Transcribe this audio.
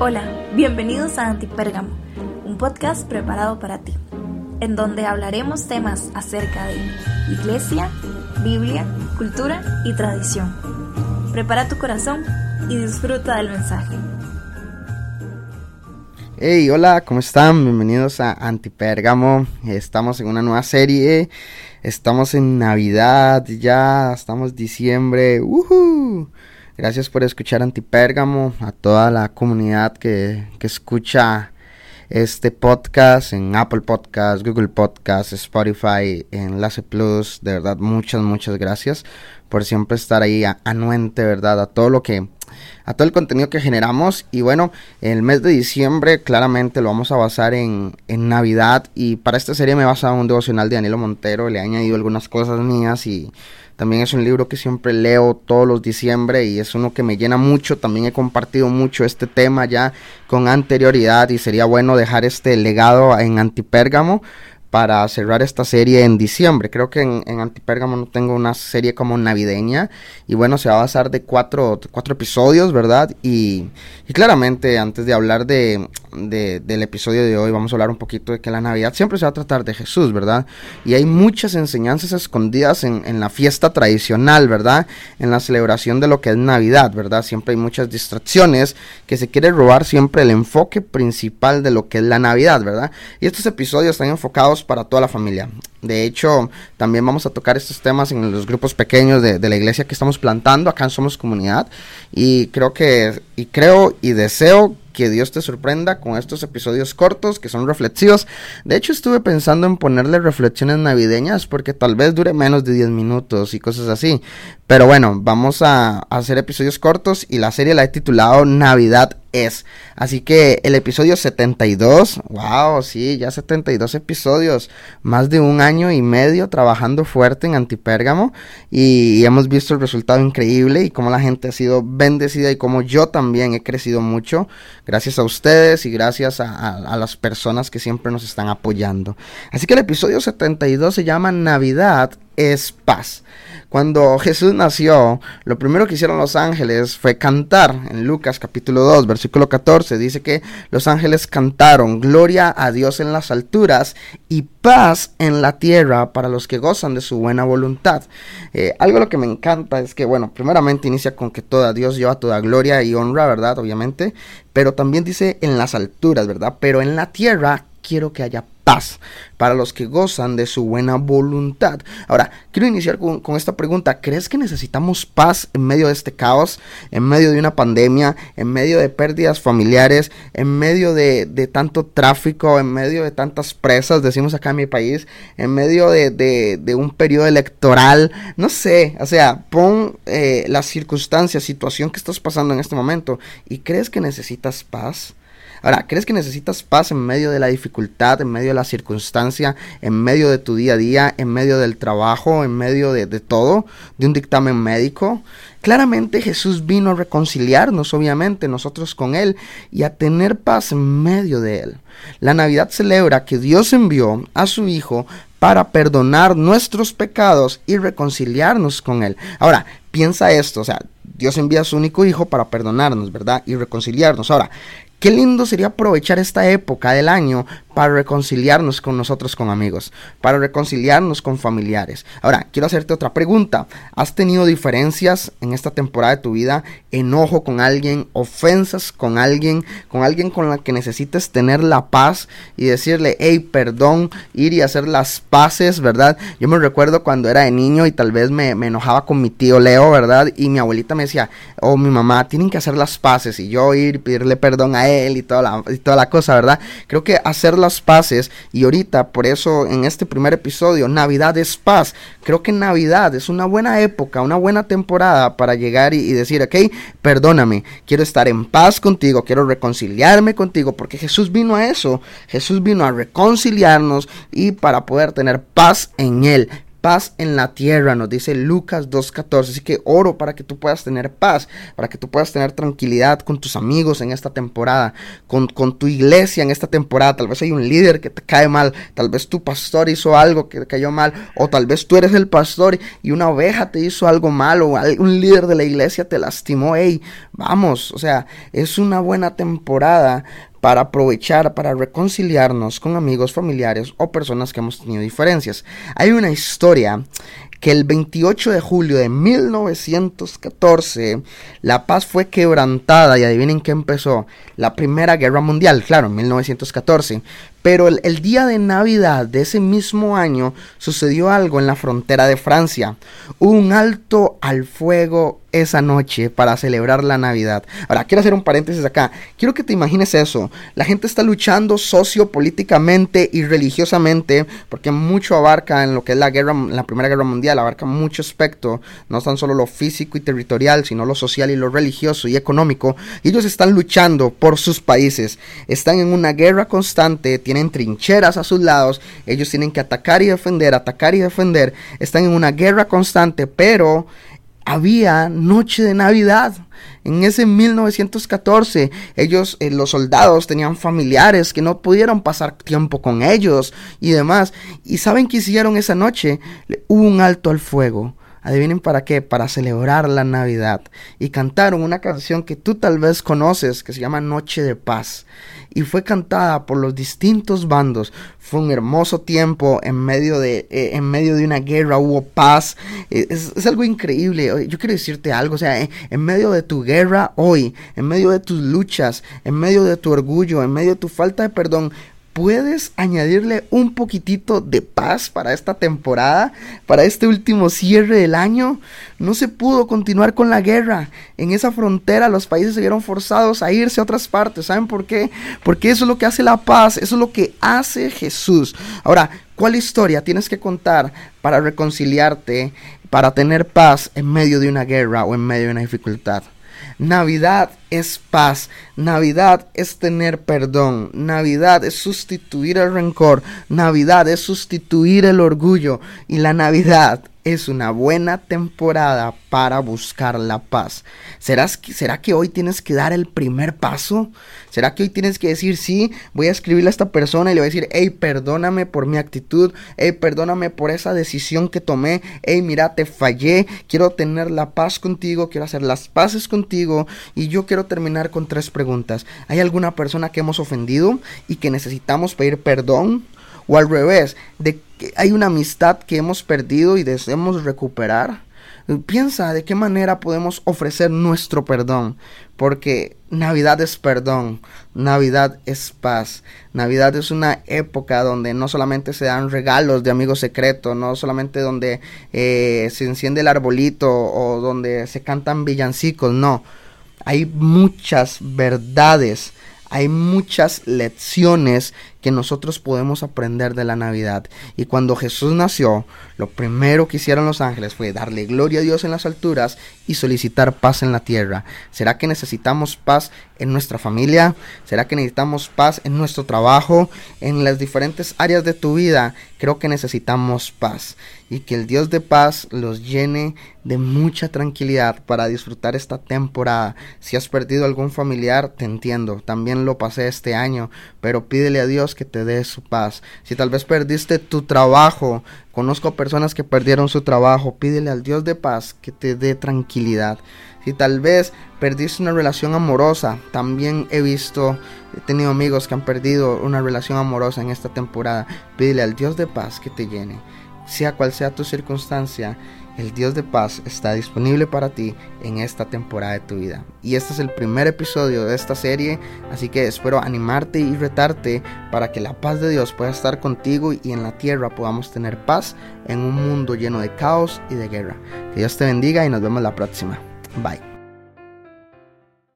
Hola, bienvenidos a Antipérgamo, un podcast preparado para ti, en donde hablaremos temas acerca de iglesia, Biblia, cultura y tradición. Prepara tu corazón y disfruta del mensaje. Hey, hola, ¿cómo están? Bienvenidos a Antipérgamo. Estamos en una nueva serie. Estamos en Navidad ya, estamos diciembre. ¡Woohoo! Gracias por escuchar Antipérgamo, a toda la comunidad que, que escucha este podcast en Apple Podcast, Google Podcast, Spotify, Enlace Plus. De verdad, muchas, muchas gracias por siempre estar ahí anuente, ¿verdad? A todo lo que, a todo el contenido que generamos. Y bueno, el mes de diciembre claramente lo vamos a basar en, en Navidad. Y para esta serie me he basado en un devocional de Danilo Montero. Le he añadido algunas cosas mías y también es un libro que siempre leo todos los diciembre y es uno que me llena mucho. También he compartido mucho este tema ya con anterioridad y sería bueno dejar este legado en Antipérgamo para cerrar esta serie en diciembre. Creo que en, en, Antipérgamo tengo una serie como navideña. Y bueno, se va a basar de cuatro, cuatro episodios, ¿verdad? Y, y claramente, antes de hablar de, de, del episodio de hoy, vamos a hablar un poquito de que la Navidad siempre se va a tratar de Jesús, ¿verdad? Y hay muchas enseñanzas escondidas en, en la fiesta tradicional, ¿verdad? En la celebración de lo que es Navidad, ¿verdad? Siempre hay muchas distracciones que se quiere robar siempre el enfoque principal de lo que es la Navidad, ¿verdad? Y estos episodios están enfocados para toda la familia. De hecho, también vamos a tocar estos temas en los grupos pequeños de, la iglesia que estamos plantando acá en Somos Comunidad. Y creo que, y creo y deseo que Dios te sorprenda con estos episodios cortos que son reflexivos. De hecho, estuve pensando en ponerle reflexiones navideñas porque tal vez dure menos de 10 minutos y cosas así. Pero bueno, vamos a hacer episodios cortos y la serie la he titulado Navidad es. Así que el episodio 72, wow, sí, ya 72 episodios, más de un año y medio trabajando fuerte en Antipérgamo y, hemos visto el resultado increíble y cómo la gente ha sido bendecida y cómo yo también he crecido mucho gracias a ustedes y gracias a las personas que siempre nos están apoyando. Así que el episodio 72 se llama Navidad es paz. Cuando Jesús nació, lo primero que hicieron los ángeles fue cantar. En Lucas capítulo 2, versículo 14, dice que los ángeles cantaron, gloria a Dios en las alturas y paz en la tierra para los que gozan de su buena voluntad. Eh, algo lo que me encanta es que, bueno, primeramente inicia con que toda Dios lleva toda gloria y honra, ¿verdad? Obviamente, pero también dice en las alturas, ¿verdad? Pero en la tierra quiero que haya paz para los que gozan de su buena voluntad. Ahora, quiero iniciar con, esta pregunta. ¿Crees que necesitamos paz en medio de este caos, en medio de una pandemia, en medio de pérdidas familiares, en medio de, tanto tráfico, en medio de tantas presas, decimos acá en mi país, en medio de un periodo electoral? No sé, o sea, pon eh, las circunstancias, situación que estás pasando en este momento y crees que necesitas paz. Ahora, ¿crees que necesitas paz en medio de la dificultad, en medio de la circunstancia, en medio de tu día a día, en medio del trabajo, en medio de, todo, de un dictamen médico? Claramente Jesús vino a reconciliarnos, obviamente, nosotros con Él, y a tener paz en medio de Él. La Navidad celebra que Dios envió a su Hijo para perdonar nuestros pecados y reconciliarnos con Él. Ahora, piensa esto, o sea, Dios envía a su único Hijo para perdonarnos, ¿verdad? Y reconciliarnos. Ahora, Qué lindo sería aprovechar esta época del año para reconciliarnos con nosotros con amigos, para reconciliarnos con familiares. Ahora, quiero hacerte otra pregunta. ¿Has tenido diferencias en esta temporada de tu vida? ¿Enojo con alguien? ¿Ofensas con alguien? ¿Con alguien con la que necesites tener la paz y decirle, hey, perdón, ir y hacer las paces, ¿verdad? Yo me recuerdo cuando era de niño y tal vez me, me enojaba con mi tío Leo, ¿verdad? Y mi abuelita me decía, oh, mi mamá, tienen que hacer las paces y yo ir y pedirle perdón a y toda la, toda la cosa, ¿verdad? Creo que hacer las paces y ahorita, por eso en este primer episodio, Navidad es paz. Creo que Navidad es una buena época, una buena temporada para llegar y, y decir, ok, perdóname, quiero estar en paz contigo, quiero reconciliarme contigo, porque Jesús vino a eso, Jesús vino a reconciliarnos y para poder tener paz en Él paz en la tierra, nos dice Lucas 2.14. Así que oro para que tú puedas tener paz, para que tú puedas tener tranquilidad con tus amigos en esta temporada, con, con tu iglesia en esta temporada. Tal vez hay un líder que te cae mal, tal vez tu pastor hizo algo que te cayó mal, o tal vez tú eres el pastor y una oveja te hizo algo mal, o un líder de la iglesia te lastimó. Hey, vamos, o sea, es una buena temporada para aprovechar, para reconciliarnos con amigos, familiares o personas que hemos tenido diferencias. Hay una historia que el 28 de julio de 1914 la paz fue quebrantada y adivinen qué empezó, la Primera Guerra Mundial, claro, en 1914. Pero el, día de Navidad de ese mismo año sucedió algo en la frontera de Francia. Un alto al fuego esa noche para celebrar la Navidad. Ahora, quiero hacer un paréntesis acá. Quiero que te imagines eso. La gente está luchando sociopolíticamente y religiosamente porque mucho abarca en lo que es la guerra, la Primera Guerra Mundial, abarca mucho aspecto, no tan solo lo físico y territorial, sino lo social y lo religioso y económico. ellos están luchando por sus países. Están en una guerra constante, tienen trincheras a sus lados, ellos tienen que atacar y defender, atacar y defender. Están en una guerra constante, pero había noche de Navidad. En ese 1914, ellos, eh, los soldados, tenían familiares que no pudieron pasar tiempo con ellos y demás. ¿Y saben qué hicieron esa noche? Hubo un alto al fuego. Adivinen para qué, para celebrar la Navidad. Y cantaron una canción que tú tal vez conoces, que se llama Noche de Paz y fue cantada por los distintos bandos. Fue un hermoso tiempo en medio de, eh, en medio de una guerra, hubo paz. Eh, es, algo increíble. Yo quiero decirte algo, o sea, en medio de tu guerra hoy, en medio de tus luchas, en medio de tu orgullo, en medio de tu falta de perdón, puedes añadirle un poquitito de paz para esta temporada, para este último cierre del año. No se pudo continuar con la guerra. En esa frontera los países se vieron forzados a irse a otras partes. ¿Saben por qué? Porque eso es lo que hace la paz, eso es lo que hace Jesús. Ahora, ¿cuál historia tienes que contar para reconciliarte, para tener paz en medio de una guerra o en medio de una dificultad? Navidad es paz, Navidad es tener perdón, Navidad es sustituir el rencor, Navidad es sustituir el orgullo. Y la Navidad es una buena temporada para buscar la paz. ¿Será que hoy tienes que dar el primer paso? ¿Será que hoy tienes que decir, sí, voy a escribirle a esta persona y le voy a decir, hey, perdóname por mi actitud, hey, perdóname por esa decisión que tomé, hey, mira, te fallé, quiero tener la paz contigo, quiero hacer las paces contigo. Y yo quiero terminar con tres preguntas. ¿Hay alguna persona que hemos ofendido y que necesitamos pedir perdón? O al revés, hay una amistad que hemos perdido y deseamos recuperar. Piensa de qué manera podemos ofrecer nuestro perdón, porque Navidad es perdón, Navidad es paz, Navidad es una época donde no solamente se dan regalos de amigos secretos, no solamente donde eh, se enciende el arbolito o donde se cantan villancicos, no, hay muchas verdades hay muchas lecciones que nosotros podemos aprender de la Navidad. Y cuando Jesús nació, lo primero que hicieron los ángeles fue darle gloria a Dios en las alturas y solicitar paz en la tierra. ¿Será que necesitamos paz en nuestra familia? ¿Será que necesitamos paz en nuestro trabajo? En las diferentes áreas de tu vida, creo que necesitamos paz. Y que el Dios de paz los llene de mucha tranquilidad para disfrutar esta temporada. Si has perdido algún familiar, te entiendo. También lo pasé este año, pero pídele a Que te dé su paz. Si tal vez perdiste tu trabajo, conozco personas que perdieron su trabajo, pídele al Dios de paz que te dé tranquilidad. Si tal vez perdiste una relación amorosa, también he visto, he tenido amigos que han perdido una relación amorosa en esta temporada, pídele al Dios de paz que te llene. Sea cual sea tu circunstancia, el Dios de paz está disponible para ti en esta temporada de tu vida. Y este es el primer episodio de esta serie, así que espero animarte y retarte para que la paz de Dios pueda estar contigo y en la tierra podamos tener paz en un mundo lleno de caos y de guerra. Que Dios te bendiga y nos vemos la próxima. Bye.